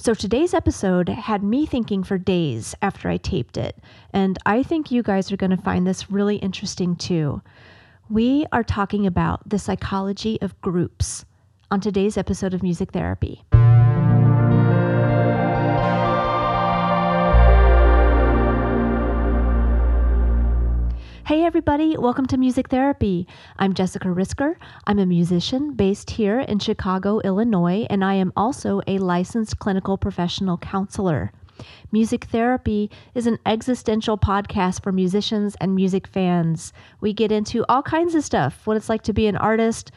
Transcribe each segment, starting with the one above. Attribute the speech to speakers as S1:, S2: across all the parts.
S1: So today's episode had me thinking for days after I taped it, and I think you guys are going to find this really interesting too. We are talking about the psychology of groups on today's episode of Music Therapy. Hey, everybody, welcome to Music Therapy. I'm Jessica Risker. I'm a musician based here in Chicago, Illinois, and I am also a licensed clinical professional counselor. Music Therapy is an existential podcast for musicians and music fans. We get into all kinds of stuff what it's like to be an artist,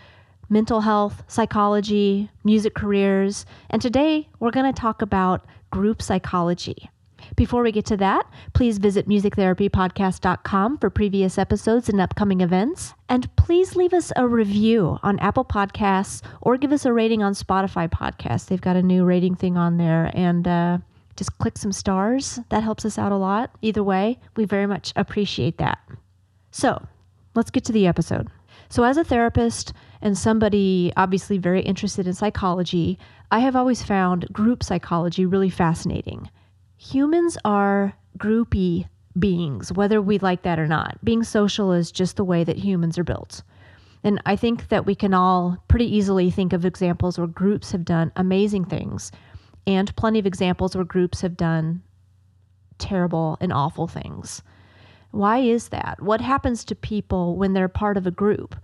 S1: mental health, psychology, music careers, and today we're going to talk about group psychology. Before we get to that, please visit musictherapypodcast.com for previous episodes and upcoming events. And please leave us a review on Apple Podcasts or give us a rating on Spotify Podcasts. They've got a new rating thing on there. And uh, just click some stars. That helps us out a lot. Either way, we very much appreciate that. So let's get to the episode. So, as a therapist and somebody obviously very interested in psychology, I have always found group psychology really fascinating humans are groupy beings, whether we like that or not. Being social is just the way that humans are built. And I think that we can all pretty easily think of examples where groups have done amazing things and plenty of examples where groups have done terrible and awful things. Why is that? What happens to people when they're part of a group?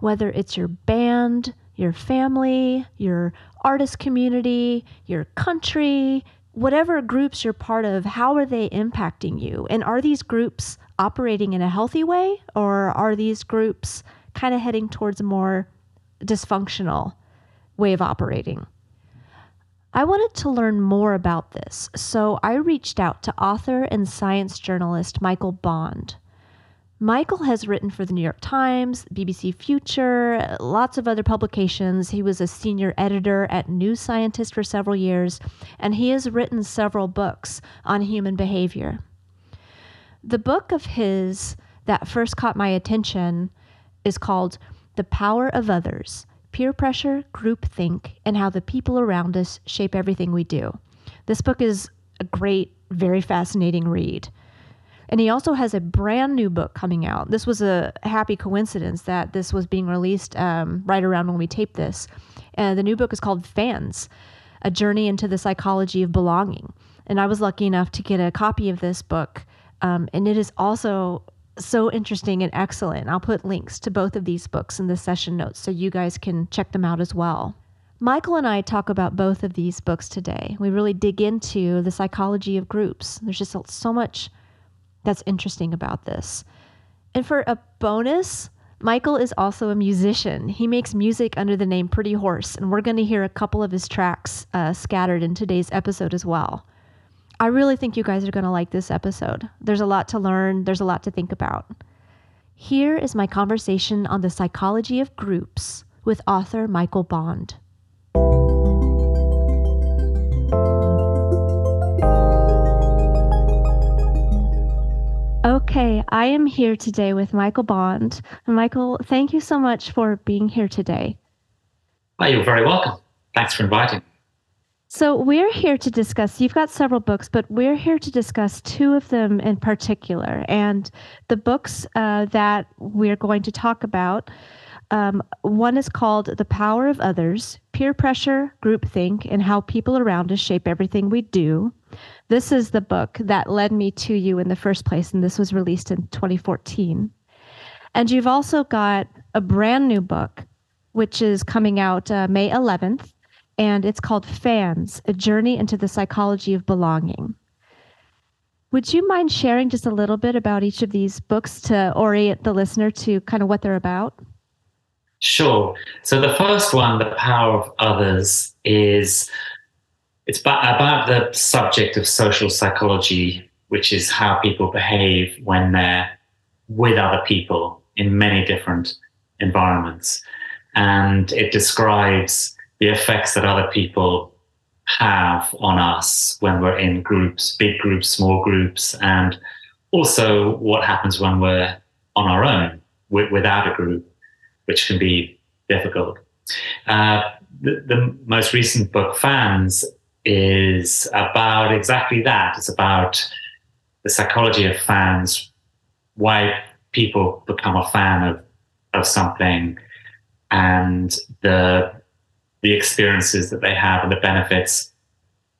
S1: Whether it's your band, your family, your artist community, your country, whatever groups you're part of, how are they impacting you? And are these groups operating in a healthy way or are these groups kind of heading towards a more dysfunctional way of operating? I wanted to learn more about this, so I reached out to author and science journalist Michael Bond. Michael has written for the New York Times, BBC Future, lots of other publications. He was a senior editor at New Scientist for several years, and he has written several books on human behavior. The book of his that first caught my attention is called The Power of Others Peer Pressure, Groupthink, and How the People Around Us Shape Everything We Do. This book is a great, very fascinating read. And he also has a brand new book coming out. This was a happy coincidence that this was being released um, right around when we taped this. Uh, the new book is called Fans A Journey into the Psychology of Belonging. And I was lucky enough to get a copy of this book. Um, and it is also so interesting and excellent. I'll put links to both of these books in the session notes so you guys can check them out as well. Michael and I talk about both of these books today. We really dig into the psychology of groups. There's just so much that's interesting about this. And for a bonus, Michael is also a musician. He makes music under the name Pretty Horse, and we're going to hear a couple of his tracks uh, scattered in today's episode as well. I really think you guys are going to like this episode. There's a lot to learn, there's a lot to think about. Here is my conversation on the psychology of groups with author Michael Bond. Okay, I am here today with Michael Bond. Michael, thank you so much for being here today.
S2: Oh, you're very welcome. Thanks for inviting.
S1: So, we're here to discuss, you've got several books, but we're here to discuss two of them in particular. And the books uh, that we're going to talk about um, one is called The Power of Others Peer Pressure, Groupthink, and How People Around Us Shape Everything We Do. This is the book that led me to you in the first place, and this was released in 2014. And you've also got a brand new book, which is coming out uh, May 11th, and it's called Fans A Journey into the Psychology of Belonging. Would you mind sharing just a little bit about each of these books to orient the listener to kind of what they're about?
S2: Sure. So the first one, The Power of Others, is it's about the subject of social psychology, which is how people behave when they're with other people in many different environments. And it describes the effects that other people have on us when we're in groups, big groups, small groups, and also what happens when we're on our own without a group, which can be difficult. Uh, the, the most recent book, Fans, is about exactly that. It's about the psychology of fans, why people become a fan of, of something, and the the experiences that they have and the benefits,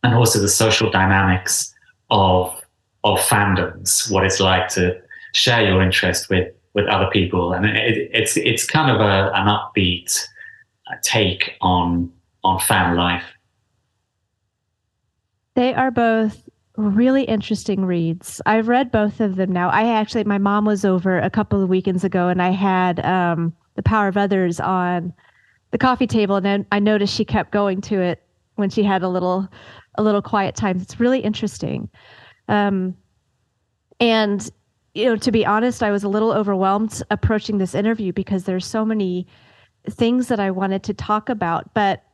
S2: and also the social dynamics of of fandoms, what it's like to share your interest with with other people, and it, it's it's kind of a, an upbeat take on on fan life.
S1: They are both really interesting reads. I've read both of them now. I actually, my mom was over a couple of weekends ago, and I had um, The Power of Others on the coffee table, and then I noticed she kept going to it when she had a little a little quiet time. It's really interesting. Um, and you know, to be honest, I was a little overwhelmed approaching this interview because there's so many things that I wanted to talk about. But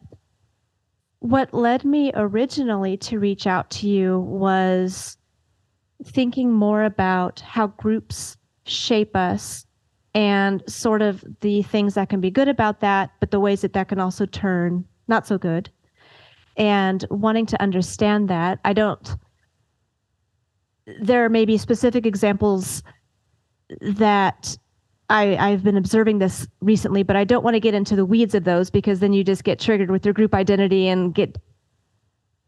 S1: what led me originally to reach out to you was thinking more about how groups shape us and sort of the things that can be good about that, but the ways that that can also turn not so good. And wanting to understand that, I don't there may be specific examples that I, I've been observing this recently, but I don't want to get into the weeds of those because then you just get triggered with your group identity and get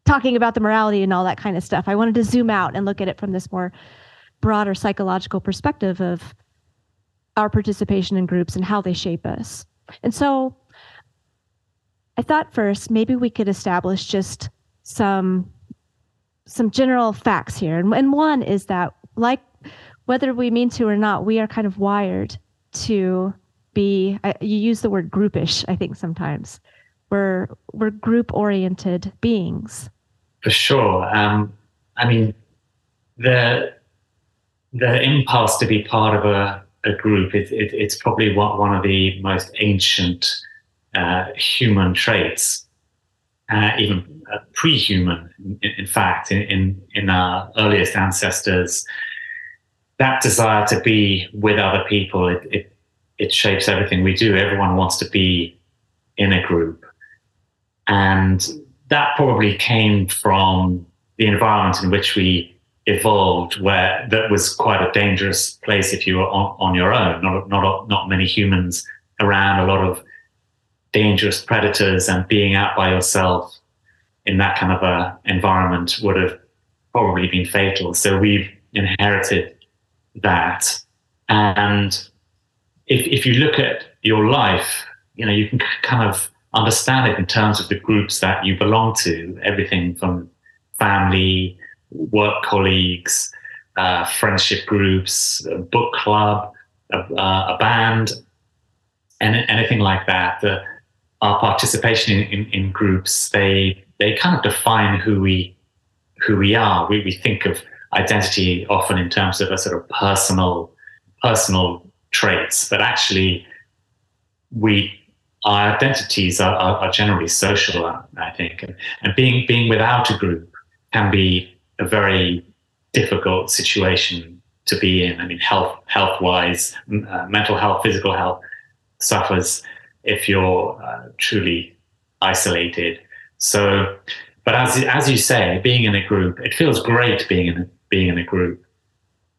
S1: talking about the morality and all that kind of stuff. I wanted to zoom out and look at it from this more broader psychological perspective of our participation in groups and how they shape us. And so I thought first maybe we could establish just some some general facts here. And, and one is that, like, whether we mean to or not, we are kind of wired to be. Uh, you use the word groupish, I think sometimes. We're we're group oriented beings.
S2: For sure. Um, I mean, the the impulse to be part of a, a group it, it, it's probably one, one of the most ancient uh, human traits, uh, even pre-human, in, in fact, in, in, in our earliest ancestors. That desire to be with other people, it, it, it shapes everything we do. Everyone wants to be in a group. And that probably came from the environment in which we evolved, where that was quite a dangerous place if you were on, on your own. Not, not, not many humans around, a lot of dangerous predators, and being out by yourself in that kind of a environment would have probably been fatal. So we've inherited that. And if, if you look at your life, you know, you can kind of understand it in terms of the groups that you belong to, everything from family, work colleagues, uh, friendship groups, a book club, a, uh, a band, and anything like that. The, our participation in, in, in groups, they they kind of define who we who we are. We, we think of identity often in terms of a sort of personal personal traits, but actually we our identities are, are, are generally social, I think, and, and being being without a group can be a very difficult situation to be in. I mean, health health wise, uh, mental health, physical health suffers if you're uh, truly isolated. So, but as as you say, being in a group, it feels great being in a, being in a group.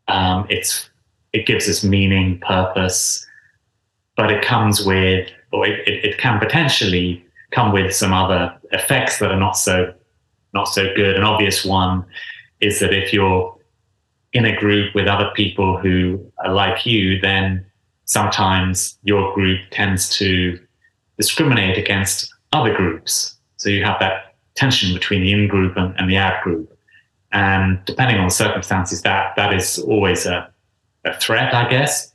S2: Um, it's it gives us meaning, purpose, but it comes with, or it, it, it can potentially come with some other effects that are not so not so good. An obvious one is that if you're in a group with other people who are like you, then sometimes your group tends to discriminate against other groups. So you have that tension between the in group and, and the out group. And depending on the circumstances, that, that is always a, a threat, I guess.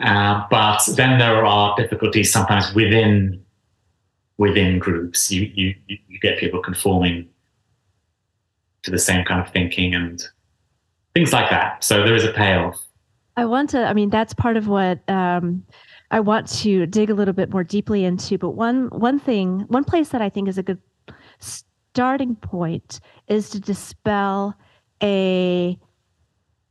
S2: Uh, but then there are difficulties sometimes within within groups. You, you you get people conforming to the same kind of thinking and things like that. So there is a payoff.
S1: I want to. I mean, that's part of what um, I want to dig a little bit more deeply into. But one one thing, one place that I think is a good starting point is to dispel a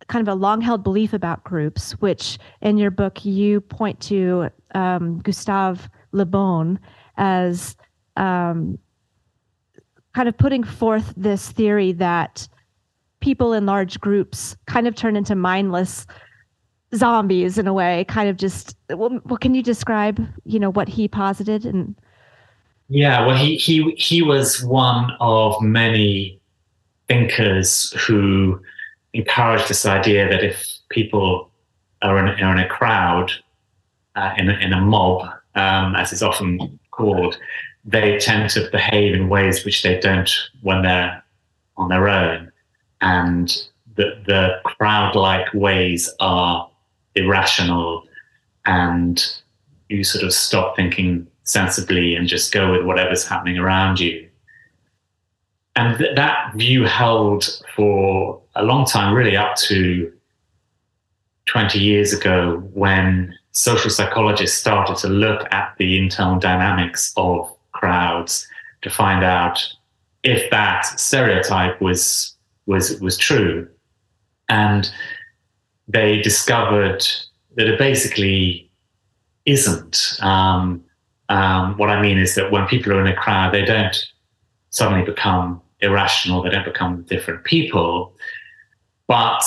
S1: kind of a long held belief about groups, which in your book you point to um, Gustave Le Bon as um, kind of putting forth this theory that people in large groups kind of turn into mindless zombies in a way kind of just well, well can you describe you know what he posited and
S2: yeah well he he he was one of many thinkers who encouraged this idea that if people are in, are in a crowd uh, in, a, in a mob um, as it's often called they tend to behave in ways which they don't when they're on their own. And the, the crowd like ways are irrational and you sort of stop thinking sensibly and just go with whatever's happening around you. And th- that view held for a long time, really up to 20 years ago, when social psychologists started to look at the internal dynamics of crowds to find out if that stereotype was was was true. And they discovered that it basically isn't. Um, um, what I mean is that when people are in a crowd, they don't suddenly become irrational, they don't become different people. But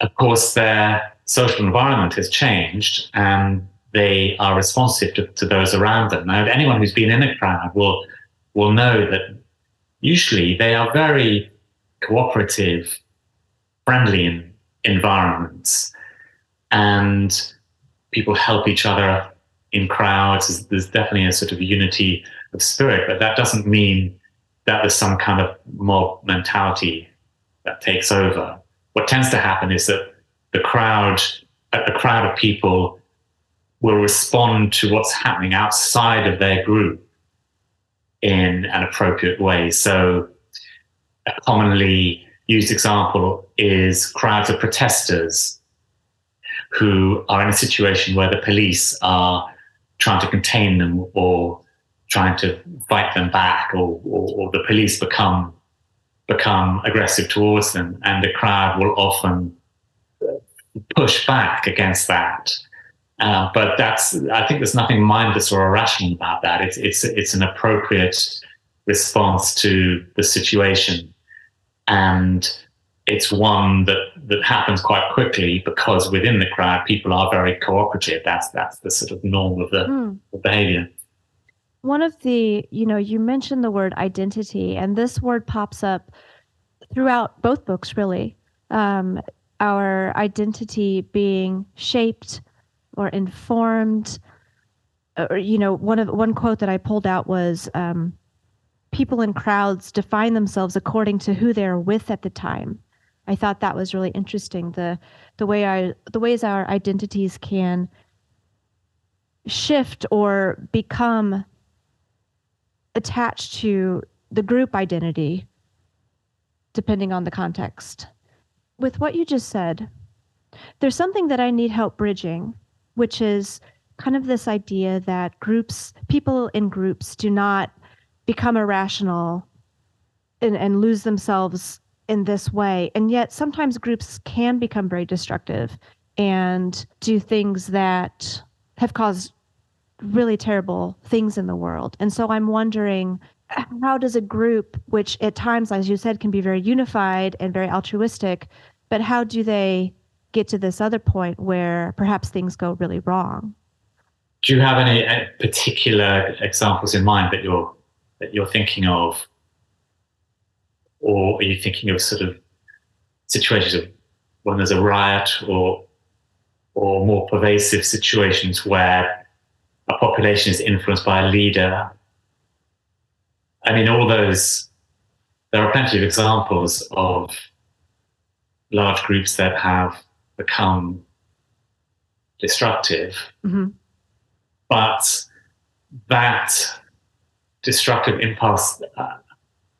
S2: of course, their social environment has changed and they are responsive to, to those around them. Now, anyone who's been in a crowd will, will know that usually they are very cooperative, friendly, and environments and people help each other in crowds. There's definitely a sort of unity of spirit, but that doesn't mean that there's some kind of mob mentality that takes over. What tends to happen is that the crowd, a crowd of people, will respond to what's happening outside of their group in an appropriate way. So, commonly used example is crowds of protesters who are in a situation where the police are trying to contain them or trying to fight them back or, or, or the police become become aggressive towards them and the crowd will often push back against that uh, but that's I think there's nothing mindless or irrational about that. It's it's it's an appropriate response to the situation and it's one that that happens quite quickly because within the crowd people are very cooperative. That's that's the sort of norm of the, mm. the behavior.
S1: One of the you know you mentioned the word identity and this word pops up throughout both books really. Um, our identity being shaped or informed. Or you know one of one quote that i pulled out was um, people in crowds define themselves according to who they're with at the time. I thought that was really interesting. The the way our the ways our identities can shift or become attached to the group identity depending on the context. With what you just said, there's something that I need help bridging, which is kind of this idea that groups, people in groups, do not become irrational and, and lose themselves in this way. And yet sometimes groups can become very destructive and do things that have caused really terrible things in the world. And so I'm wondering how does a group, which at times, as you said, can be very unified and very altruistic, but how do they get to this other point where perhaps things go really wrong?
S2: Do you have any particular examples in mind that you're that you're thinking of? Or are you thinking of sort of situations of when there's a riot or or more pervasive situations where a population is influenced by a leader? I mean, all those, there are plenty of examples of large groups that have become destructive. Mm-hmm. But that destructive impulse, uh,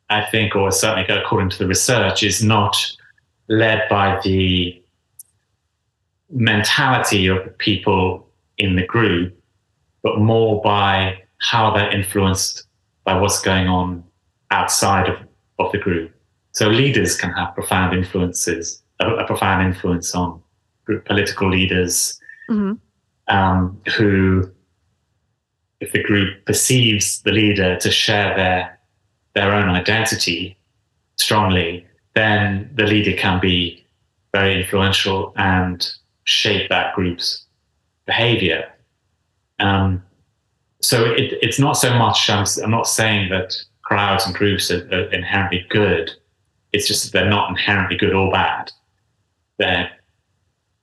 S2: I think, or certainly according to the research, is not led by the mentality of the people in the group, but more by how they're influenced by what's going on outside of, of the group. So leaders can have profound influences, a, a profound influence on group political leaders mm-hmm. um, who if the group perceives the leader to share their their own identity strongly, then the leader can be very influential and shape that group's behavior. Um, so it, it's not so much, I'm, I'm, not saying that crowds and groups are, are, inherently good. It's just that they're not inherently good or bad. They're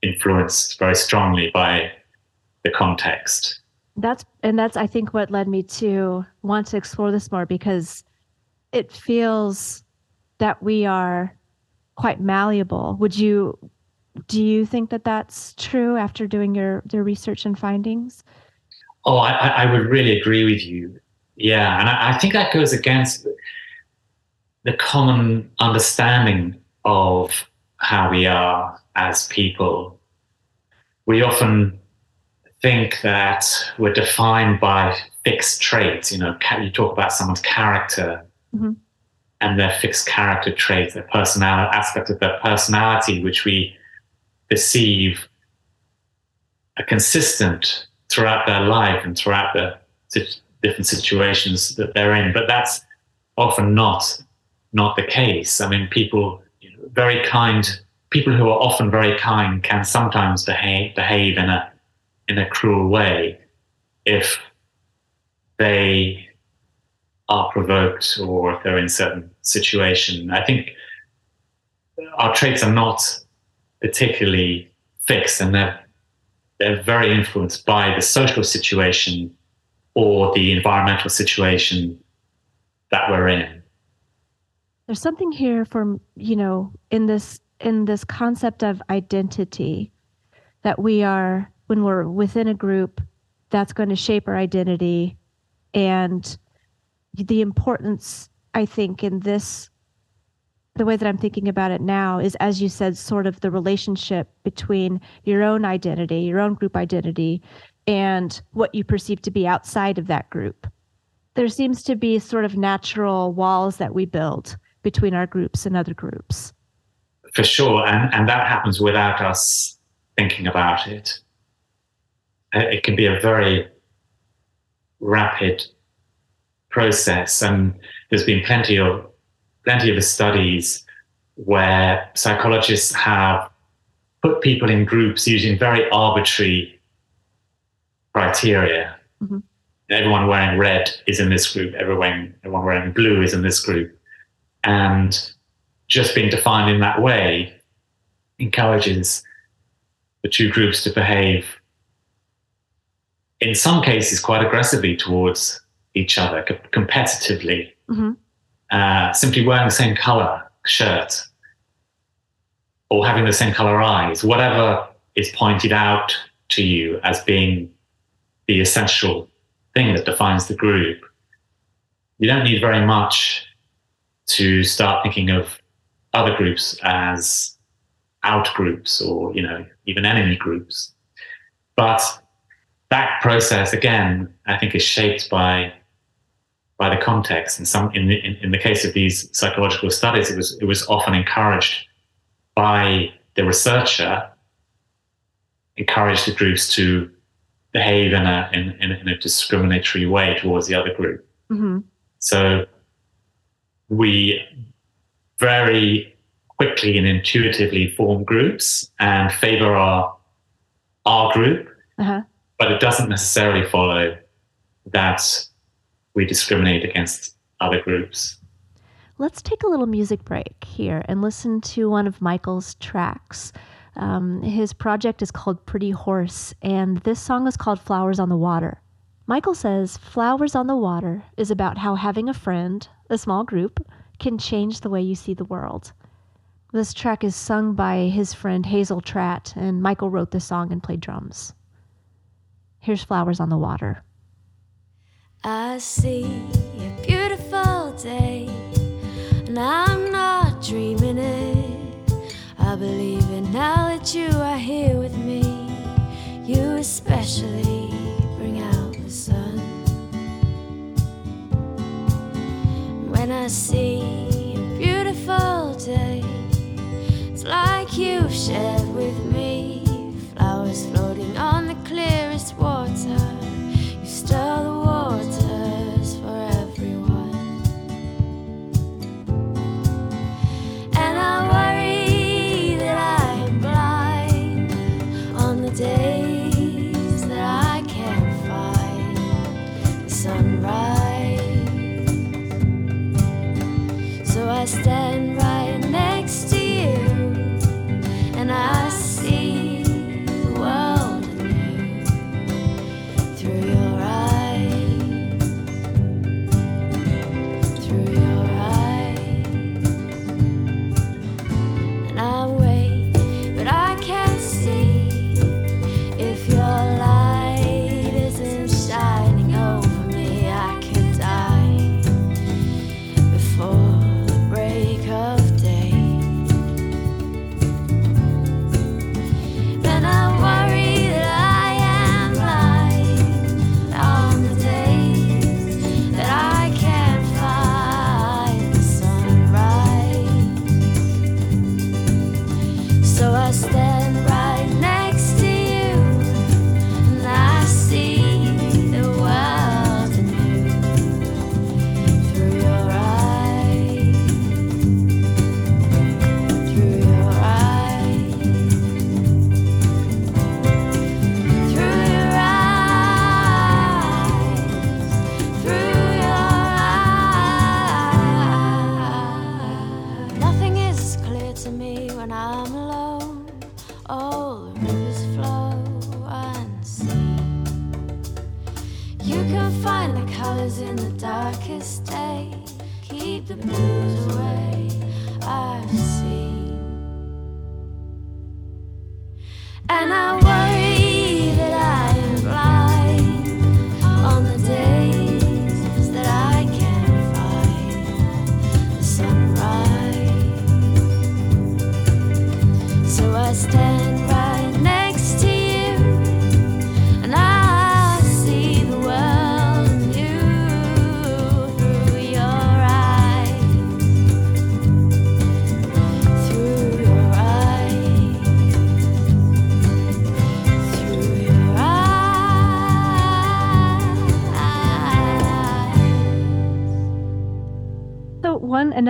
S2: influenced very strongly by the context.
S1: That's and that's I think what led me to want to explore this more because it feels that we are quite malleable. Would you do you think that that's true after doing your your research and findings?
S2: Oh, I, I would really agree with you. Yeah, and I, I think that goes against the common understanding of how we are as people. We often think that we're defined by fixed traits. You know, you talk about someone's character mm-hmm. and their fixed character traits, their personality aspect of their personality, which we perceive are consistent throughout their life and throughout the different situations that they're in. But that's often not not the case. I mean, people you know, very kind people who are often very kind can sometimes behave behave in a in a cruel way if they are provoked or if they're in a certain situation. I think our traits are not particularly fixed and they're they're very influenced by the social situation or the environmental situation that we're in.
S1: There's something here from, you know, in this in this concept of identity that we are when we're within a group that's going to shape our identity. And the importance i think in this the way that i'm thinking about it now is as you said sort of the relationship between your own identity your own group identity and what you perceive to be outside of that group. There seems to be sort of natural walls that we build between our groups and other groups.
S2: For sure and and that happens without us thinking about it it can be a very rapid process. And there's been plenty of plenty of studies where psychologists have put people in groups using very arbitrary criteria. Mm-hmm. Everyone wearing red is in this group. Everyone, everyone wearing blue is in this group, and just being defined in that way encourages the two groups to behave in some cases quite aggressively towards each other co- competitively. Mm-hmm. Uh, simply wearing the same color shirt or having the same color eyes, whatever is pointed out to you as being the essential thing that defines the group. You don't need very much to start thinking of other groups as out groups or you know even enemy groups but that process again, I think, is shaped by by the context. And some in the, in, in the case of these psychological studies, it was it was often encouraged by the researcher, encouraged the groups to behave in a in, in, in a discriminatory way towards the other group. Mm-hmm. So we very quickly and intuitively form groups and favor our our group. Uh-huh but it doesn't necessarily follow that we discriminate against other groups.
S1: Let's take a little music break here and listen to one of Michael's tracks. Um, his project is called Pretty Horse, and this song is called Flowers on the Water. Michael says Flowers on the Water is about how having a friend, a small group, can change the way you see the world. This track is sung by his friend Hazel Tratt, and Michael wrote the song and played drums. Here's Flowers on the Water.
S3: I see a beautiful day, and I'm not dreaming it. I believe it now that you are here with me. You especially bring out the sun. When I see a beautiful day, it's like you've shared with me flowers floating on clearest water. You stir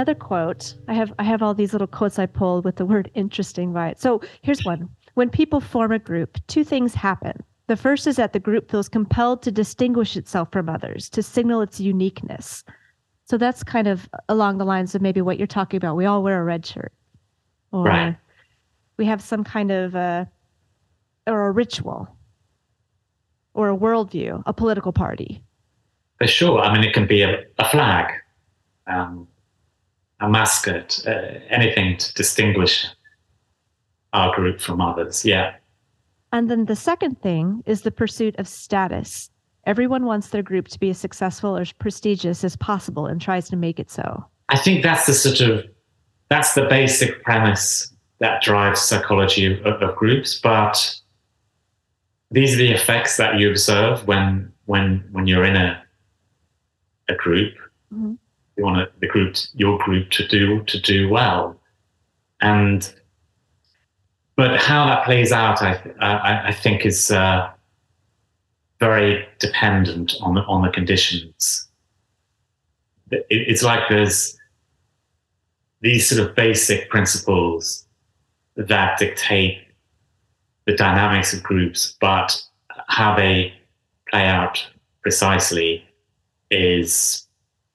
S1: another quote. I have I have all these little quotes I pulled with the word interesting by it. So here's one. When people form a group, two things happen. The first is that the group feels compelled to distinguish itself from others, to signal its uniqueness. So that's kind of along the lines of maybe what you're talking about. We all wear a red shirt.
S2: Or right.
S1: we have some kind of a or a ritual or a worldview, a political party.
S2: For sure. I mean, it can be a, a flag. Um, a mascot, uh, anything to distinguish our group from others. Yeah.
S1: And then the second thing is the pursuit of status. Everyone wants their group to be as successful or as prestigious as possible and tries to make it so.
S2: I think that's the sort of that's the basic premise that drives psychology of, of groups, but these are the effects that you observe when when when you're in a a group. Mm-hmm you want the group, your group, to do to do well, and but how that plays out, I I, I think is uh, very dependent on the, on the conditions. It, it's like there's these sort of basic principles that dictate the dynamics of groups, but how they play out precisely is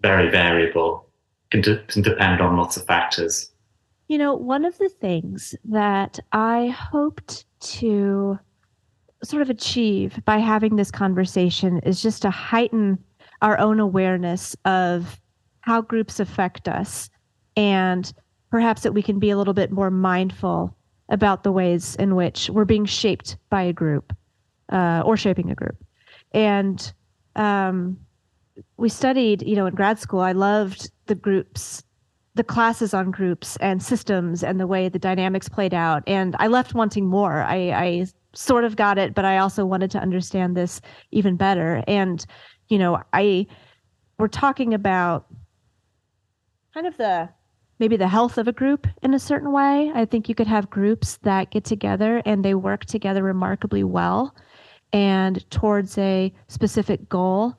S2: very variable, can, de- can depend on lots of factors.
S1: You know, one of the things that I hoped to sort of achieve by having this conversation is just to heighten our own awareness of how groups affect us and perhaps that we can be a little bit more mindful about the ways in which we're being shaped by a group uh, or shaping a group. And um, we studied, you know, in grad school, I loved the groups, the classes on groups and systems and the way the dynamics played out. And I left wanting more. I, I sort of got it, but I also wanted to understand this even better. And, you know, I, we're talking about kind of the, maybe the health of a group in a certain way. I think you could have groups that get together and they work together remarkably well and towards a specific goal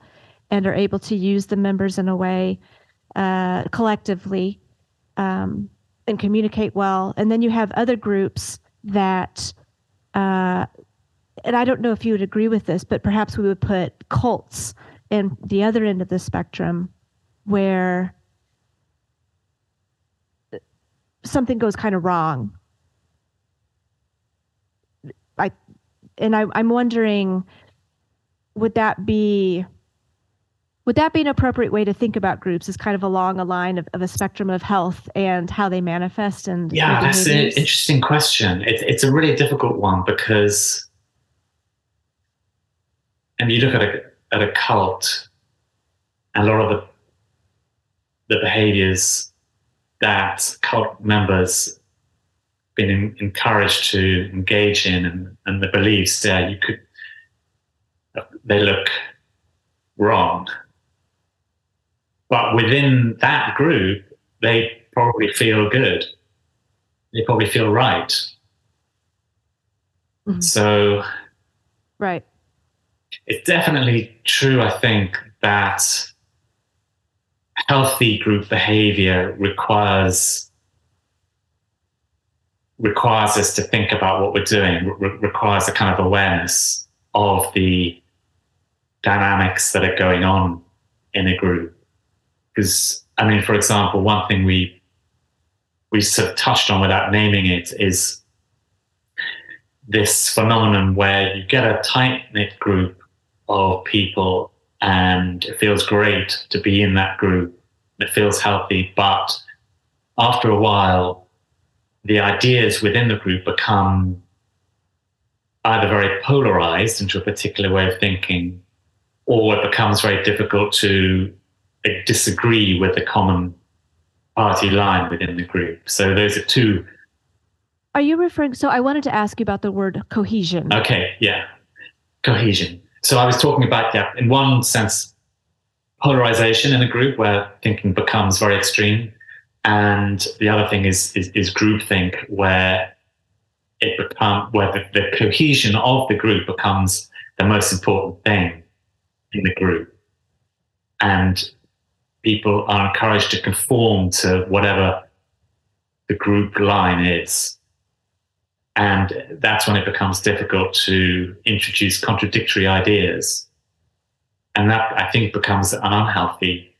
S1: and are able to use the members in a way uh, collectively um, and communicate well. And then you have other groups that, uh, and I don't know if you would agree with this, but perhaps we would put cults in the other end of the spectrum where something goes kind of wrong. I and I, I'm wondering, would that be would that be an appropriate way to think about groups as kind of along a line of, of a spectrum of health and how they manifest and
S2: yeah that's an interesting question. It, it's a really difficult one because and you look at a, at a cult and a lot of the the behaviors that cult members been in, encouraged to engage in and, and the beliefs there you could they look wrong but within that group they probably feel good. They probably feel right. Mm-hmm. so
S1: right.
S2: it's definitely true i think that healthy group behavior requires requires us to think about what we're doing re- requires a kind of awareness of the dynamics that are going on in a group because i mean for example one thing we we sort of touched on without naming it is this phenomenon where you get a tight knit group of people and it feels great to be in that group it feels healthy. But after a while, the ideas within the group become either very polarized into a particular way of thinking, or it becomes very difficult to disagree with the common party line within the group. So those are two.
S1: Are you referring? So I wanted to ask you about the word cohesion.
S2: Okay, yeah, cohesion. So I was talking about, yeah, in one sense, polarization in a group where thinking becomes very extreme. And the other thing is, is, is groupthink, where it become where the, the cohesion of the group becomes the most important thing in the group. And people are encouraged to conform to whatever the group line is. And that's when it becomes difficult to introduce contradictory ideas and that I think becomes an unhealthy,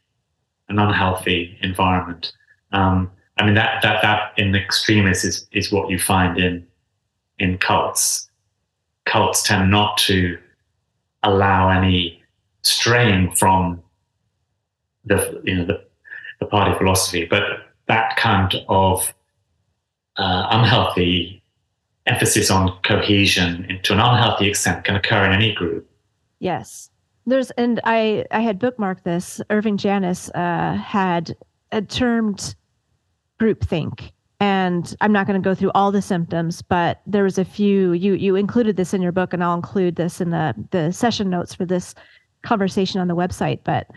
S2: an unhealthy environment. Um, I mean that that that in the extremis is is what you find in in cults. Cults tend not to allow any straying from the you know the, the party philosophy, but that kind of uh, unhealthy emphasis on cohesion to an unhealthy extent can occur in any group.
S1: Yes. There's and I I had bookmarked this. Irving Janis uh, had a termed groupthink, and I'm not going to go through all the symptoms, but there was a few. You you included this in your book, and I'll include this in the the session notes for this conversation on the website. But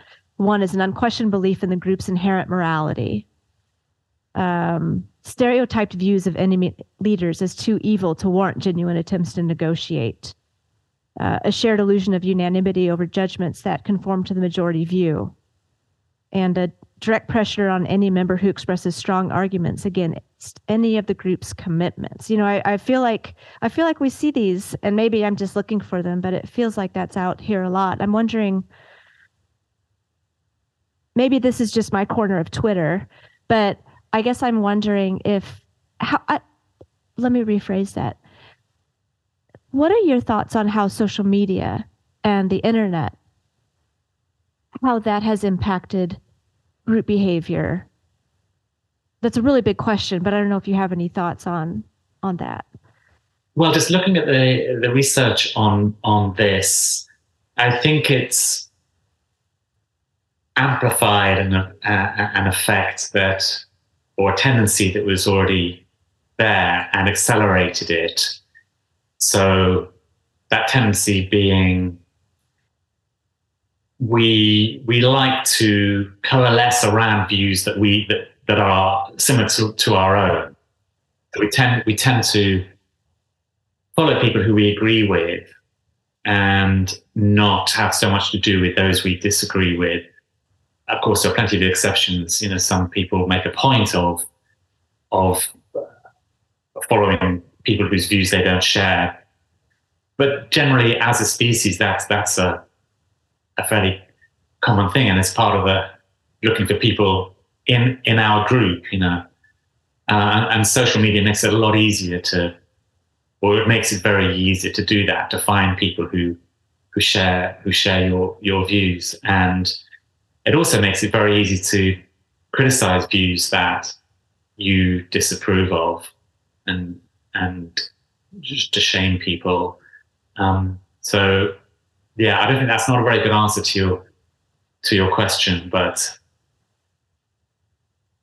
S1: one is an unquestioned belief in the group's inherent morality. Um, stereotyped views of enemy leaders as too evil to warrant genuine attempts to negotiate uh, a shared illusion of unanimity over judgments that conform to the majority view, and a direct pressure on any member who expresses strong arguments against any of the group's commitments. You know, I, I feel like I feel like we see these, and maybe I'm just looking for them, but it feels like that's out here a lot. I'm wondering. Maybe this is just my corner of Twitter, but I guess I'm wondering if how. I, let me rephrase that what are your thoughts on how social media and the internet, how that has impacted group behavior? That's a really big question, but I don't know if you have any thoughts on on that.
S2: Well, just looking at the the research on on this, I think it's amplified an, uh, an effect that or a tendency that was already there and accelerated it so that tendency being we we like to coalesce around views that we that, that are similar to, to our own. We tend we tend to follow people who we agree with and not have so much to do with those we disagree with. Of course, there are plenty of exceptions. You know, some people make a point of of following people whose views they don't share. But generally, as a species, that's that's a a fairly common thing, and it's part of the looking for people in in our group, you know. uh, and social media makes it a lot easier to, or it makes it very easy to do that to find people who who share who share your your views, and it also makes it very easy to criticize views that you disapprove of, and and just to shame people. Um, so yeah, I don't think that's not a very good answer to your to your question, but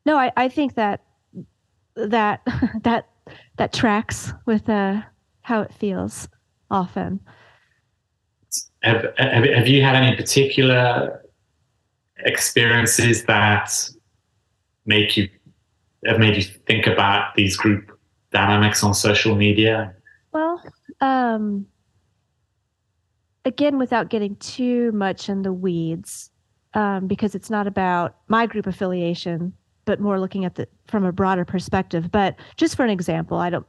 S1: no, I, I think that that that that tracks with uh, how it feels often.
S2: Have, have, have you had any particular experiences that make you have made you think about these group dynamics on social media?
S1: Well, um, again, without getting too much in the weeds, um, because it's not about my group affiliation, but more looking at the from a broader perspective. But just for an example, I don't.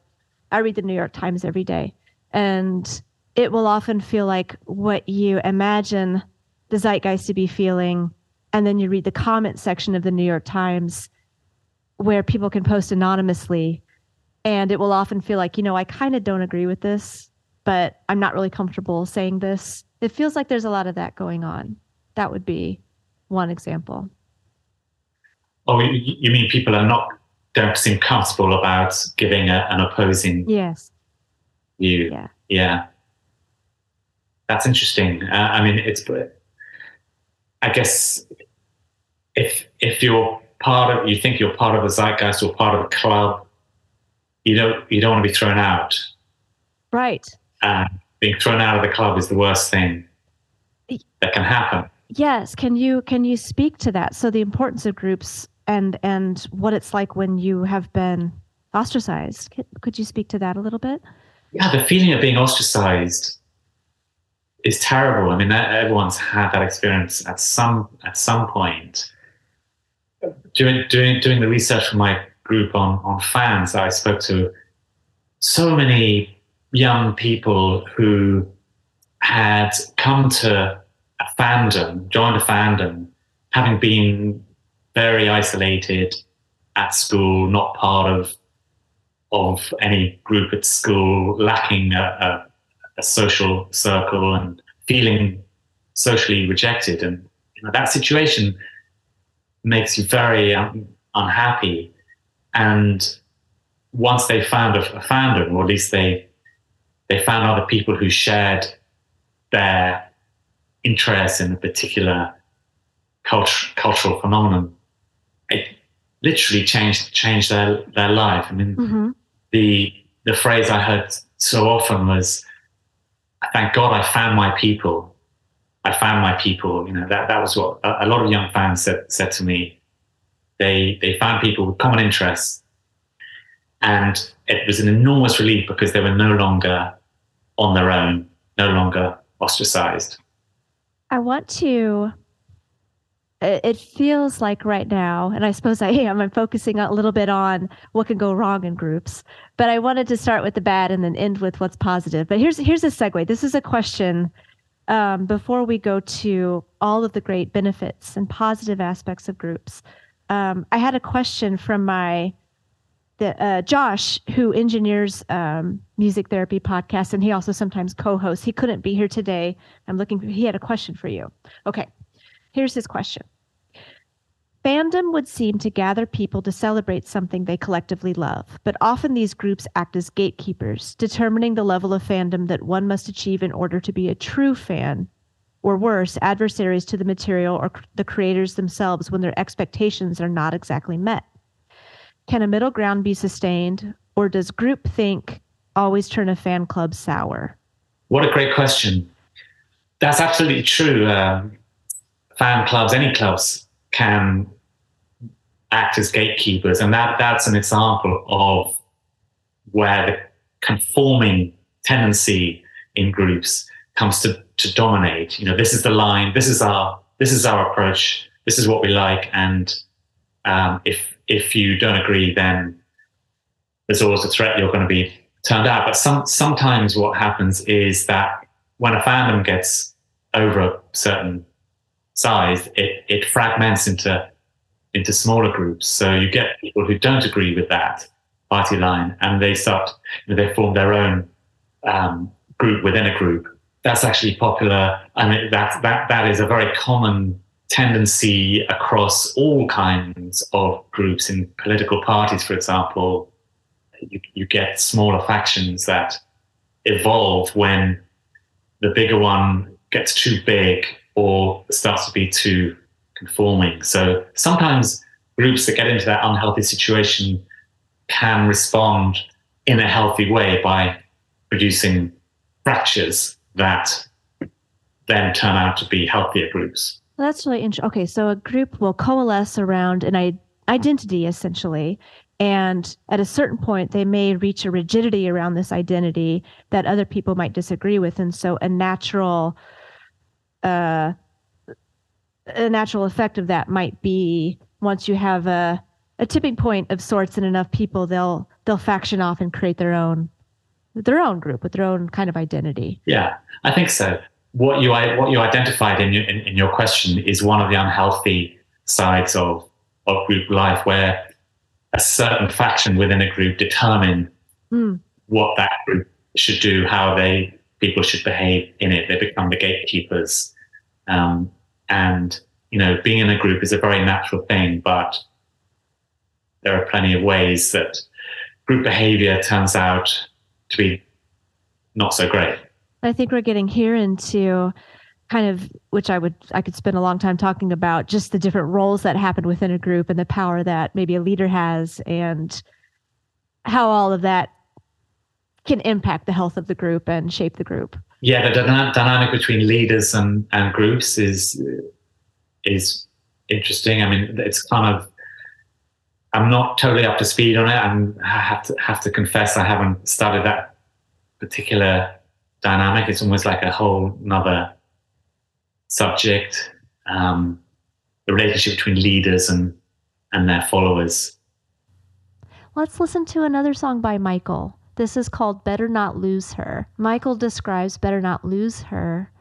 S1: I read the New York Times every day, and it will often feel like what you imagine the zeitgeist to be feeling, and then you read the comment section of the New York Times, where people can post anonymously, and it will often feel like you know I kind of don't agree with this, but I'm not really comfortable saying this. It feels like there's a lot of that going on. That would be one example.
S2: Oh, you mean people are not don't seem comfortable about giving a, an opposing
S1: yes
S2: view?
S1: Yeah,
S2: yeah. That's interesting. Uh, I mean, it's. I guess if if you're part of, you think you're part of the zeitgeist or part of a club, you don't you don't want to be thrown out.
S1: Right.
S2: Uh, being thrown out of the club is the worst thing that can happen.
S1: Yes. Can you can you speak to that? So the importance of groups and and what it's like when you have been ostracized. Could you speak to that a little bit?
S2: Yeah, the feeling of being ostracized is terrible. I mean, everyone's had that experience at some at some point. Doing doing doing the research for my group on on fans, I spoke to so many young people who had come to a fandom, joined a fandom, having been very isolated at school, not part of of any group at school, lacking a, a, a social circle and feeling socially rejected. And you know, that situation makes you very um, unhappy. And once they found a, a fandom, or at least they they found other people who shared their interest in a particular culture, cultural phenomenon, it literally changed changed their their life. I mean, mm-hmm. the the phrase I heard so often was, "Thank God I found my people." I found my people. You know that that was what a, a lot of young fans said said to me. They they found people with common interests, and it was an enormous relief because they were no longer on their own, no longer ostracized.
S1: I want to it feels like right now, and I suppose I am, I'm focusing a little bit on what can go wrong in groups. But I wanted to start with the bad and then end with what's positive. But here's here's a segue. This is a question um, before we go to all of the great benefits and positive aspects of groups. Um, I had a question from my the, uh, Josh, who engineers um, music therapy podcast, and he also sometimes co-hosts. He couldn't be here today. I'm looking. He had a question for you. Okay. Here's his question Fandom would seem to gather people to celebrate something they collectively love, but often these groups act as gatekeepers, determining the level of fandom that one must achieve in order to be a true fan, or worse, adversaries to the material or the creators themselves when their expectations are not exactly met. Can a middle ground be sustained, or does groupthink always turn a fan club sour?
S2: What a great question. That's absolutely true. Um, fan clubs, any clubs can act as gatekeepers. And that, that's an example of where the conforming tendency in groups comes to, to dominate. You know, this is the line, this is our this is our approach, this is what we like, and um, if if you don't agree, then there's always a threat you're going to be turned out. But some sometimes what happens is that when a fandom gets over a certain size, it, it fragments into into smaller groups. So you get people who don't agree with that, party line, and they start they form their own um, group within a group. That's actually popular, and that that that is a very common tendency across all kinds of groups in political parties, for example. You, you get smaller factions that evolve when the bigger one gets too big or starts to be too conforming. So sometimes groups that get into that unhealthy situation can respond in a healthy way by producing fractures that then turn out to be healthier groups.
S1: That's really interesting. Okay, so a group will coalesce around an I- identity essentially. And at a certain point, they may reach a rigidity around this identity that other people might disagree with. And so a natural uh, a natural effect of that might be once you have a a tipping point of sorts and enough people they'll they'll faction off and create their own their own group with their own kind of identity
S2: yeah i think so what you what you identified in your in, in your question is one of the unhealthy sides of of group life where a certain faction within a group determine mm. what that group should do how they people should behave in it they become the gatekeepers um, and, you know, being in a group is a very natural thing, but there are plenty of ways that group behavior turns out to be not so great.
S1: I think we're getting here into kind of which I would I could spend a long time talking about just the different roles that happen within a group and the power that maybe a leader has and how all of that can impact the health of the group and shape the group
S2: yeah, the dynamic between leaders and, and groups is is interesting. I mean, it's kind of I'm not totally up to speed on it. I'm, I have to have to confess I haven't studied that particular dynamic. It's almost like a whole another subject. Um, the relationship between leaders and and their followers.
S1: Let's listen to another song by Michael. This is called Better Not Lose Her. Michael describes Better Not Lose Her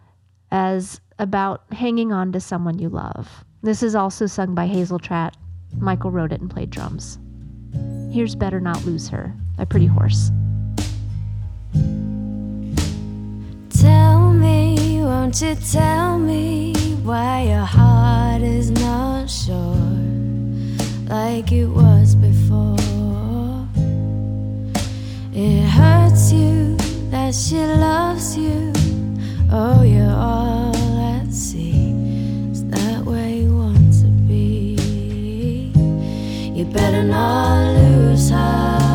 S1: as about hanging on to someone you love. This is also sung by Hazel Tratt. Michael wrote it and played drums. Here's Better Not Lose Her by Pretty Horse.
S3: Tell me, won't you tell me why your heart is not sure like it was before? It hurts you that she loves you. Oh, you're all at sea. Is that where you want to be? You better not lose her.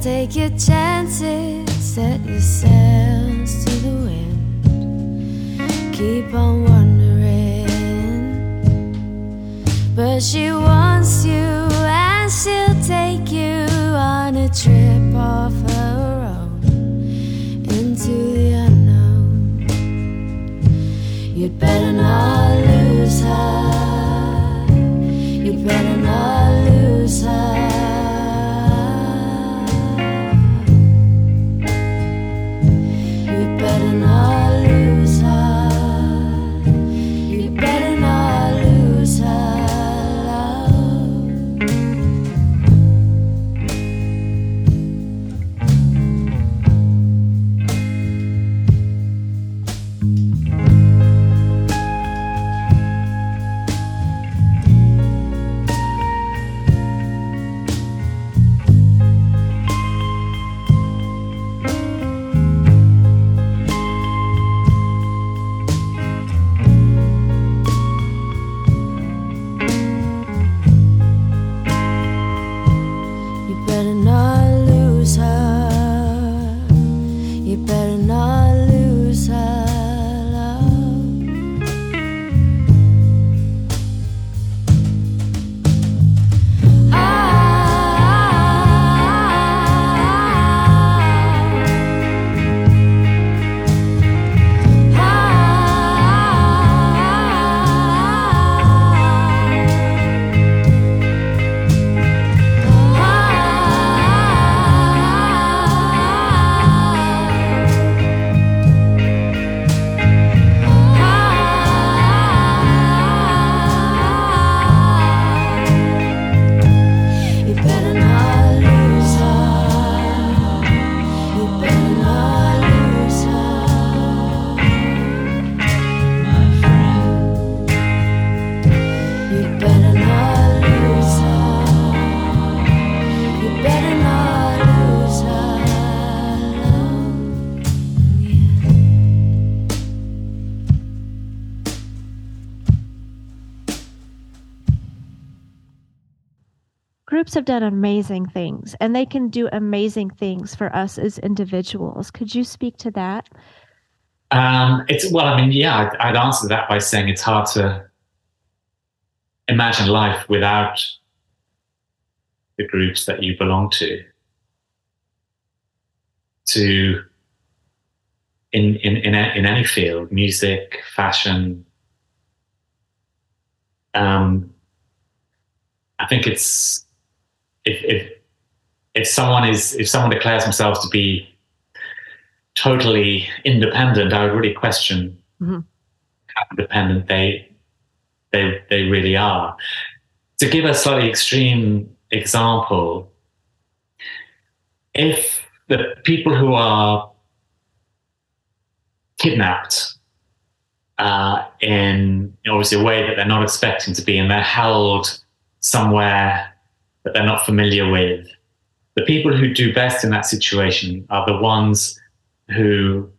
S3: Take your chances, set your sails to the wind. Keep on wondering. But she wants
S1: groups have done amazing things and they can do amazing things for us as individuals. Could you speak to that?
S2: Um, it's well, I mean, yeah, I'd, I'd answer that by saying it's hard to imagine life without the groups that you belong to. To in in in, a, in any field, music, fashion. Um, I think it's if if if someone is if someone declares themselves to be totally independent, I would really question mm-hmm. how independent they they they really are. To give a slightly extreme example, if the people who are kidnapped uh, in obviously a way that they're not expecting to be, and they're held somewhere that they're not familiar with. The people who do best in that situation are the ones who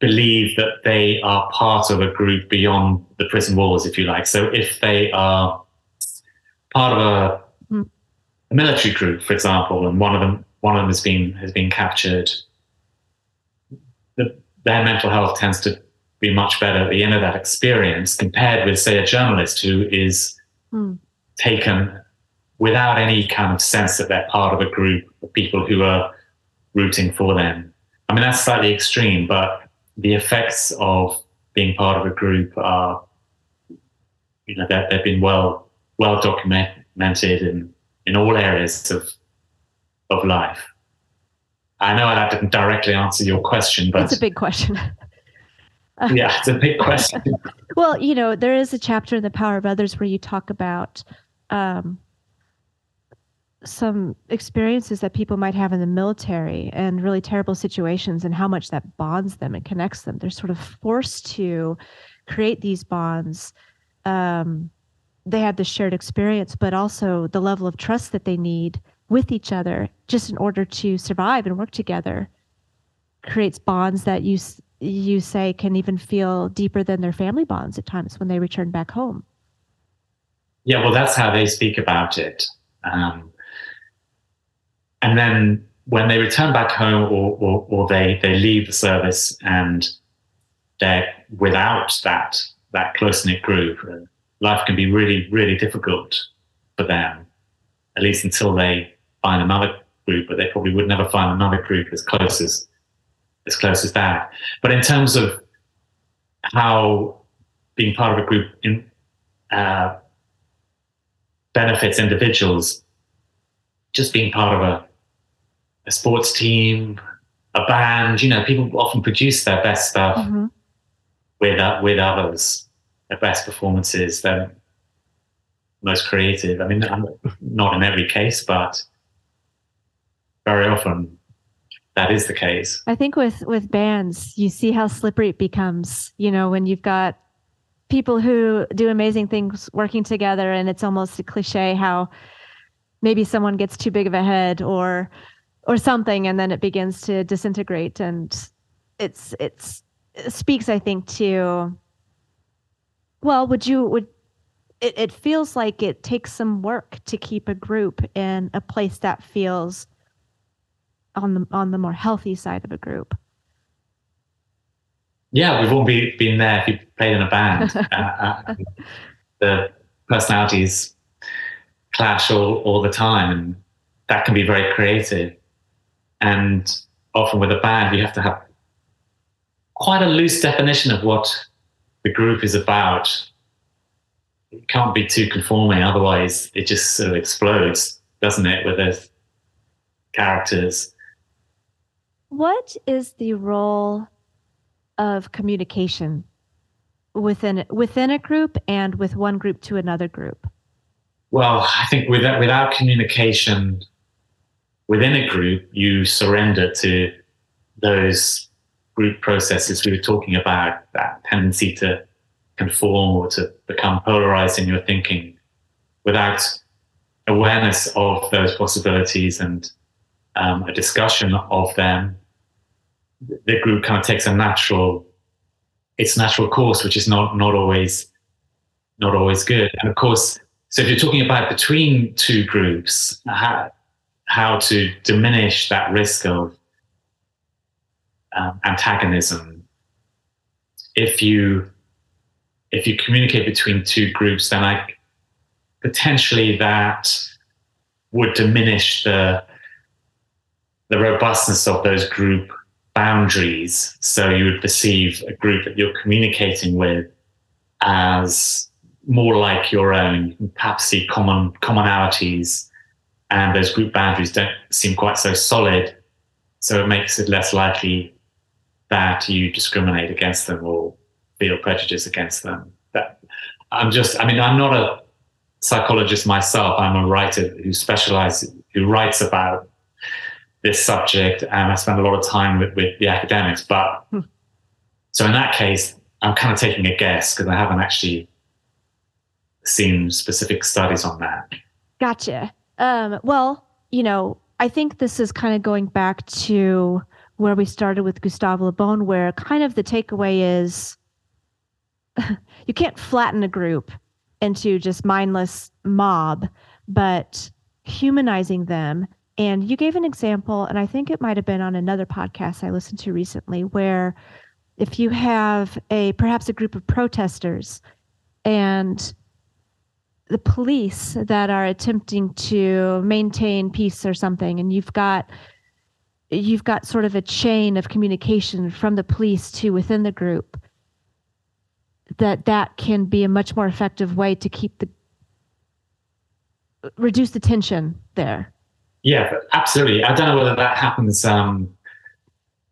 S2: believe that they are part of a group beyond the prison walls, if you like. So if they are part of a, mm. a military group, for example, and one of them one of them has been has been captured, the, their mental health tends to be much better at the end of that experience compared with, say, a journalist who is mm. taken without any kind of sense that they're part of a group of people who are rooting for them. I mean, that's slightly extreme, but the effects of being part of a group are, you know, they've been well well documented in in all areas of of life. I know that didn't directly answer your question, but
S1: it's a big question.
S2: yeah, it's a big question.
S1: well, you know, there is a chapter in The Power of Others where you talk about um, some experiences that people might have in the military and really terrible situations and how much that bonds them and connects them. They're sort of forced to create these bonds. Um, they have the shared experience, but also the level of trust that they need with each other just in order to survive and work together creates bonds that you you say can even feel deeper than their family bonds at times when they return back home.
S2: Yeah, well, that's how they speak about it. Um, and then when they return back home or, or, or they, they leave the service and they're without that, that close knit group, life can be really, really difficult for them, at least until they find another group, but they probably would never find another group as close as, as close as that. But in terms of how being part of a group in, uh, benefits individuals, just being part of a a sports team, a band. You know, people often produce their best stuff mm-hmm. with uh, with others. Their best performances, their most creative. I mean, not in every case, but very often that is the case.
S1: I think with with bands, you see how slippery it becomes. You know, when you've got people who do amazing things working together, and it's almost a cliche how maybe someone gets too big of a head or or something and then it begins to disintegrate and it's it's it speaks i think to well would you would it, it feels like it takes some work to keep a group in a place that feels on the on the more healthy side of a group.
S2: Yeah we've all be, been there if you played in a band. Uh, uh, the personalities clash all, all the time and that can be very creative and often with a band, you have to have quite a loose definition of what the group is about. It can't be too conforming, otherwise it just sort of explodes, doesn't it, with the characters.
S1: What is the role of communication within within a group and with one group to another group?
S2: Well, I think without without communication, within a group, you surrender to those group processes we were talking about, that tendency to conform or to become polarized in your thinking without awareness of those possibilities and um, a discussion of them. The group kind of takes a natural, its natural course, which is not not always not always good. And of course, so if you're talking about between two groups, how, how to diminish that risk of um, antagonism, if you if you communicate between two groups, then I potentially that would diminish the the robustness of those group boundaries. So you would perceive a group that you're communicating with as more like your own, perhaps see common commonalities, and those group boundaries don't seem quite so solid. So it makes it less likely that you discriminate against them or feel prejudice against them. That I'm just, I mean, I'm not a psychologist myself. I'm a writer who specializes, who writes about this subject, and I spend a lot of time with, with the academics. But hmm. so in that case, I'm kind of taking a guess because I haven't actually seen specific studies on that.
S1: Gotcha. Um, well, you know, I think this is kind of going back to where we started with Gustave Le Bon, where kind of the takeaway is you can't flatten a group into just mindless mob, but humanizing them. And you gave an example, and I think it might have been on another podcast I listened to recently, where if you have a perhaps a group of protesters and the police that are attempting to maintain peace or something, and you've got you've got sort of a chain of communication from the police to within the group that that can be a much more effective way to keep the reduce the tension there.
S2: Yeah, absolutely. I don't know whether that happens um,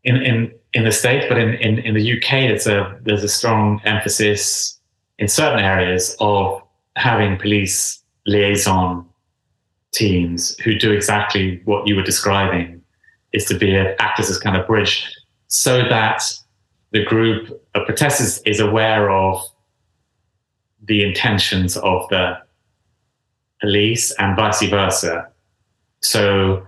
S2: in in in the states, but in, in in the UK, it's a there's a strong emphasis in certain areas of having police liaison teams who do exactly what you were describing, is to be a, act as a kind of bridge, so that the group of protesters is aware of the intentions of the police and vice versa. So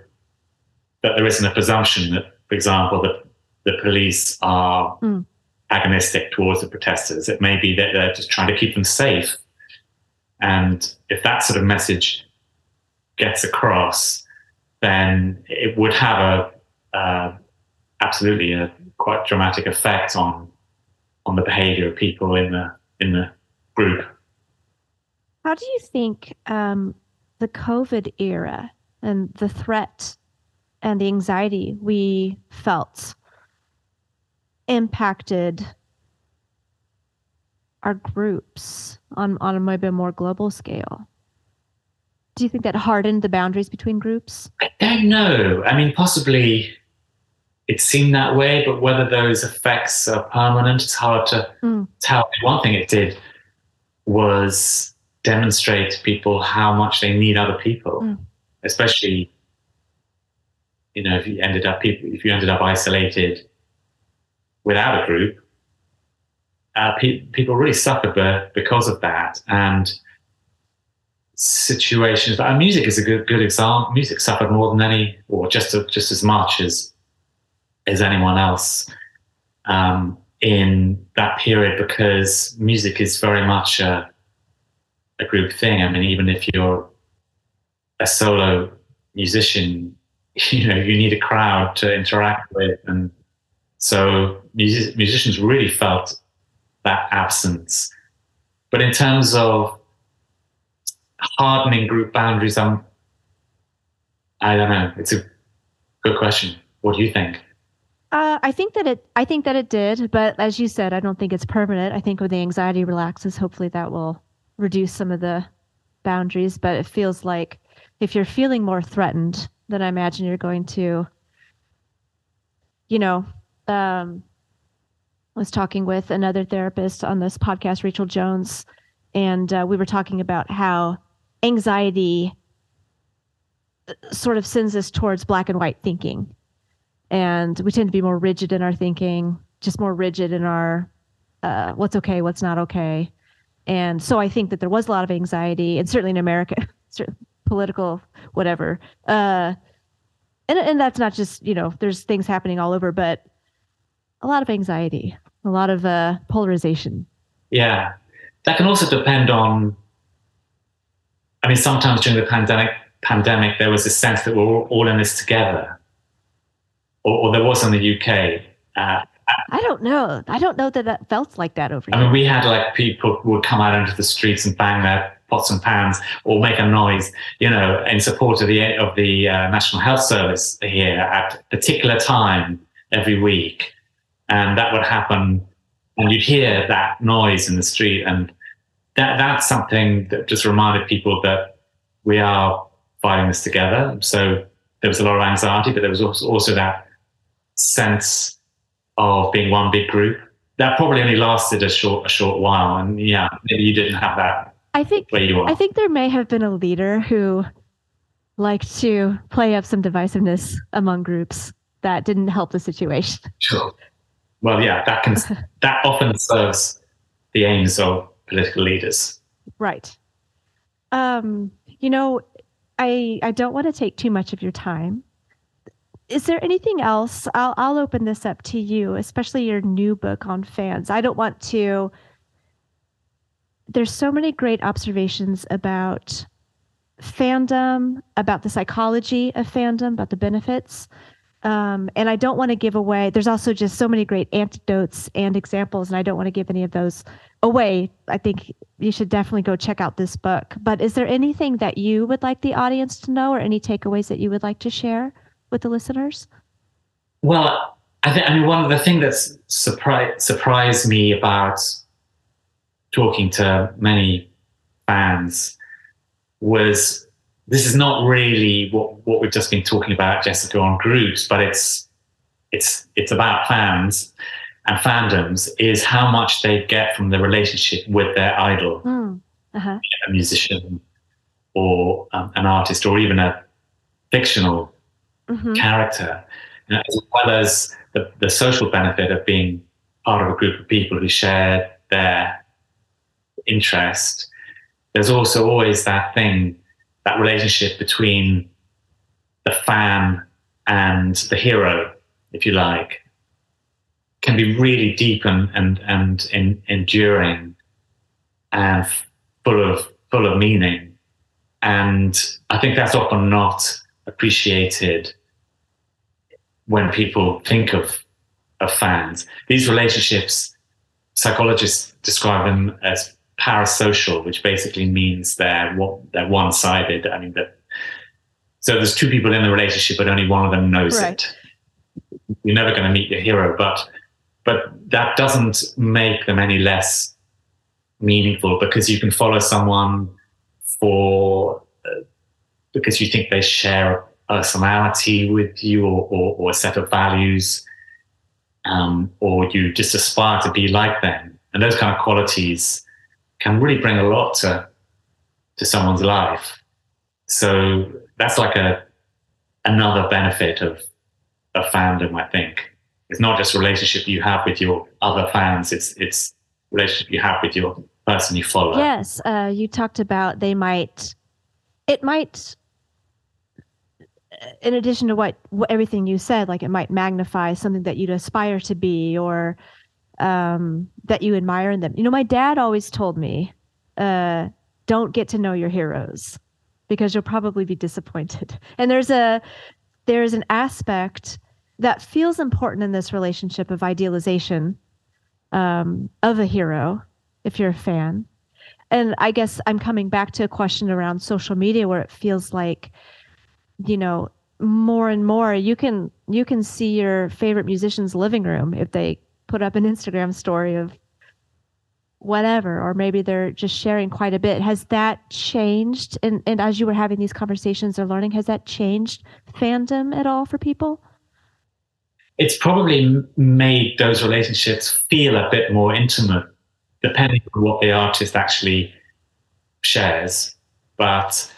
S2: that there isn't a presumption that, for example, that the police are mm. agonistic towards the protesters. It may be that they're just trying to keep them safe. And if that sort of message gets across, then it would have a uh, absolutely a quite dramatic effect on on the behavior of people in the in the group.
S1: How do you think um, the COVID era and the threat and the anxiety we felt impacted our groups on, on a maybe a more global scale? Do you think that hardened the boundaries between groups?
S2: I don't know. I mean, possibly it seemed that way, but whether those effects are permanent, it's hard to mm. tell. One thing it did was demonstrate to people how much they need other people, mm. especially you know if you ended up people if you ended up isolated without a group, uh, pe- people really suffered because of that and situations. But music is a good good example. Music suffered more than any, or just a, just as much as as anyone else um, in that period because music is very much a, a group thing. I mean, even if you're a solo musician, you know, you need a crowd to interact with. And so music, musicians really felt that absence. But in terms of hardening group boundaries, I'm, I don't know. It's a good question. What do you think?
S1: Uh, I think that it. I think that it did, but as you said, I don't think it's permanent. I think when the anxiety relaxes, hopefully that will reduce some of the boundaries. But it feels like if you're feeling more threatened, then I imagine you're going to, you know, um, I was talking with another therapist on this podcast, Rachel Jones, and uh, we were talking about how anxiety uh, sort of sends us towards black and white thinking and we tend to be more rigid in our thinking, just more rigid in our uh, what's okay, what's not okay. And so I think that there was a lot of anxiety, and certainly in America, political, whatever. Uh, and and that's not just you know, there's things happening all over, but a lot of anxiety, a lot of uh, polarization.
S2: Yeah, that can also depend on I mean, sometimes during the pandemic, pandemic, there was a sense that we're all in this together, or, or there was in the UK. Uh,
S1: I don't know. I don't know that that felt like that over
S2: I
S1: here.
S2: mean, we had like people who would come out into the streets and bang their pots and pans or make a noise, you know, in support of the of the uh, National Health Service here at a particular time every week, and that would happen, and you'd hear that noise in the street, and that that's something that just reminded people that we are fighting this together. So there was a lot of anxiety, but there was also, also that sense of being one big group. That probably only lasted a short a short while, and yeah, maybe you didn't have that
S1: I think
S2: where you are.
S1: I think there may have been a leader who liked to play up some divisiveness among groups that didn't help the situation.
S2: Sure. Well, yeah, that can that often serves the aims of political leaders.
S1: Right. Um, you know, I I don't want to take too much of your time. Is there anything else? I'll I'll open this up to you, especially your new book on fans. I don't want to there's so many great observations about fandom, about the psychology of fandom, about the benefits. Um, and I don't want to give away. There's also just so many great anecdotes and examples, and I don't want to give any of those away. I think you should definitely go check out this book. But is there anything that you would like the audience to know, or any takeaways that you would like to share with the listeners?
S2: Well, I think I mean one of the things that surprised surprised me about talking to many fans was this is not really what, what we've just been talking about, Jessica, on groups, but it's it's it's about fans and fandoms is how much they get from the relationship with their idol,
S1: Mm. Uh-huh.
S2: a musician or um, an artist or even a fictional
S1: hmm
S2: character, you know, as well as the, the social benefit of being part of a group of people who share their interest. There's also always that thing, that relationship between the fan and the hero, if you like, can be really deep and and, and in, enduring and full of full of meaning. And I think that's often not appreciated when people think of of fans. These relationships, psychologists describe them as parasocial, which basically means they're they're one sided. I mean that. So there's two people in the relationship, but only one of them knows
S1: Right.
S2: it. You're never going to meet your hero, but but that doesn't make them any less meaningful because you can follow someone for uh, because you think they share a personality with you or, or, or a set of values um, or you just aspire to be like them and those kind of qualities can really bring a lot to to someone's life. So that's like a another benefit of of fandom i think. It's not just relationship you have with your other fans it's it's relationship you have with your person you follow.
S1: Yes, uh, you talked about they might, it might, uh, in addition to what, what everything you said, like it might magnify something that you'd aspire to be or um, that you admire in them. You know, my dad always told me, uh, don't get to know your heroes because you'll probably be disappointed. And there's a there's an aspect that feels important in this relationship of idealization um, of a hero if you're a fan. And I guess I'm coming back to a question around social media where it feels like, you know, more and more you can you can see your favorite musician's living room if they put up an Instagram story of whatever, or maybe they're just sharing quite a bit. Has that changed? And and as you were having these conversations or learning, has that changed fandom at all for people?
S2: it's probably made those relationships feel a bit more intimate, depending on what the artist actually shares. But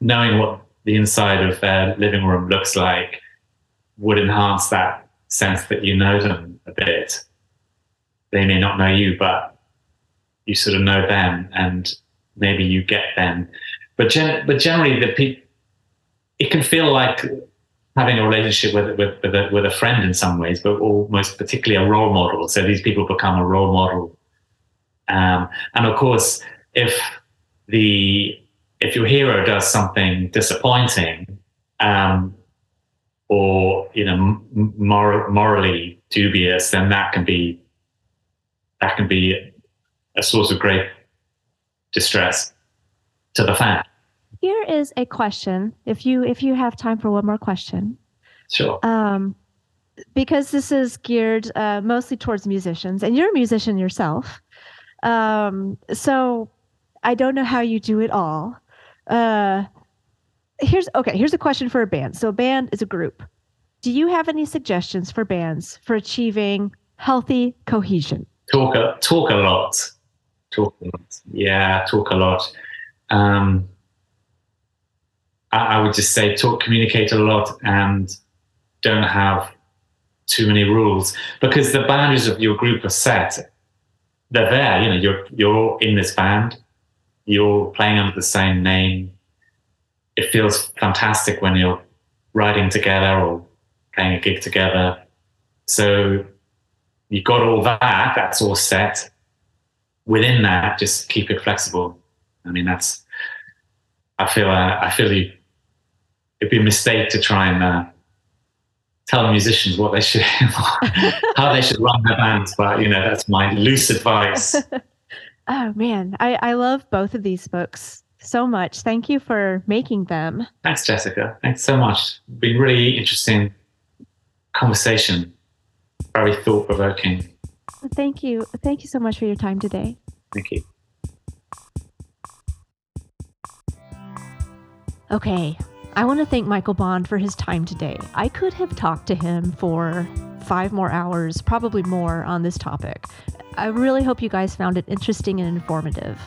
S2: knowing what the inside of their living room looks like would enhance that sense that you know them a bit. They may not know you, but you sort of know them, and maybe you get them. But gen- but generally, the pe- it can feel like having a relationship with with with a, with a friend in some ways, but almost particularly a role model. So these people become a role model, um, and of course, if the if your hero does something disappointing, um, or you know mor- morally dubious, then that can be that can be a source of great distress to the fan.
S1: Here is a question. If you if you have time for one more question,
S2: sure.
S1: Um, because this is geared uh, mostly towards musicians, and you're a musician yourself. Um, so I don't know how you do it all. Uh, here's okay. Here's a question for a band. So a band is a group. Do you have any suggestions for bands for achieving healthy cohesion?
S2: Talk a, talk a lot. Talk a lot. Yeah, talk a lot. Um, I, I would just say talk, communicate a lot, and don't have too many rules because the boundaries of your group are set. They're there. You know, you're you're in this band. You're playing under the same name. It feels fantastic when you're riding together or playing a gig together. So you've got all that. That's all set. Within that, just keep it flexible. I mean, that's. I feel. Uh, I feel you. It'd be a mistake to try and uh, tell musicians what they should, how they should run their bands. But you know, that's my loose advice.
S1: oh man, I, I love both of these books so much. Thank you for making them.
S2: Thanks, Jessica. Thanks so much. Been really interesting conversation. Very thought provoking.
S1: Thank you. Thank you so much for your time today.
S2: Thank you.
S1: Okay, I want to thank Michael Bond for his time today. I could have talked to him for five more hours, probably more, on this topic. I really hope you guys found it interesting and informative.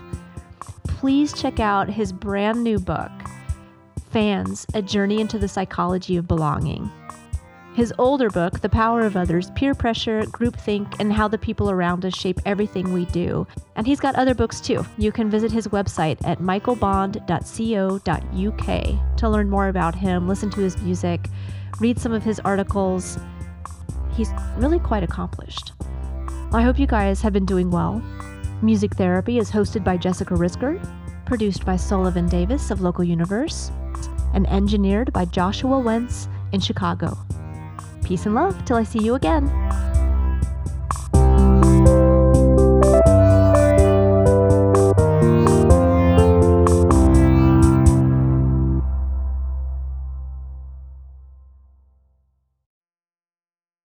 S1: Please check out his brand new book, Fans A Journey into the Psychology of Belonging. His older book, The Power of Others Peer Pressure, Groupthink, and How the People Around Us Shape Everything We Do. And he's got other books too. You can visit his website at michaelbond.co.uk to learn more about him, listen to his music, read some of his articles. He's really quite accomplished. I hope you guys have been doing well. Music Therapy is hosted by Jessica Risker, produced by Sullivan Davis of Local Universe, and engineered by Joshua Wentz in Chicago. Peace and love till I see you again.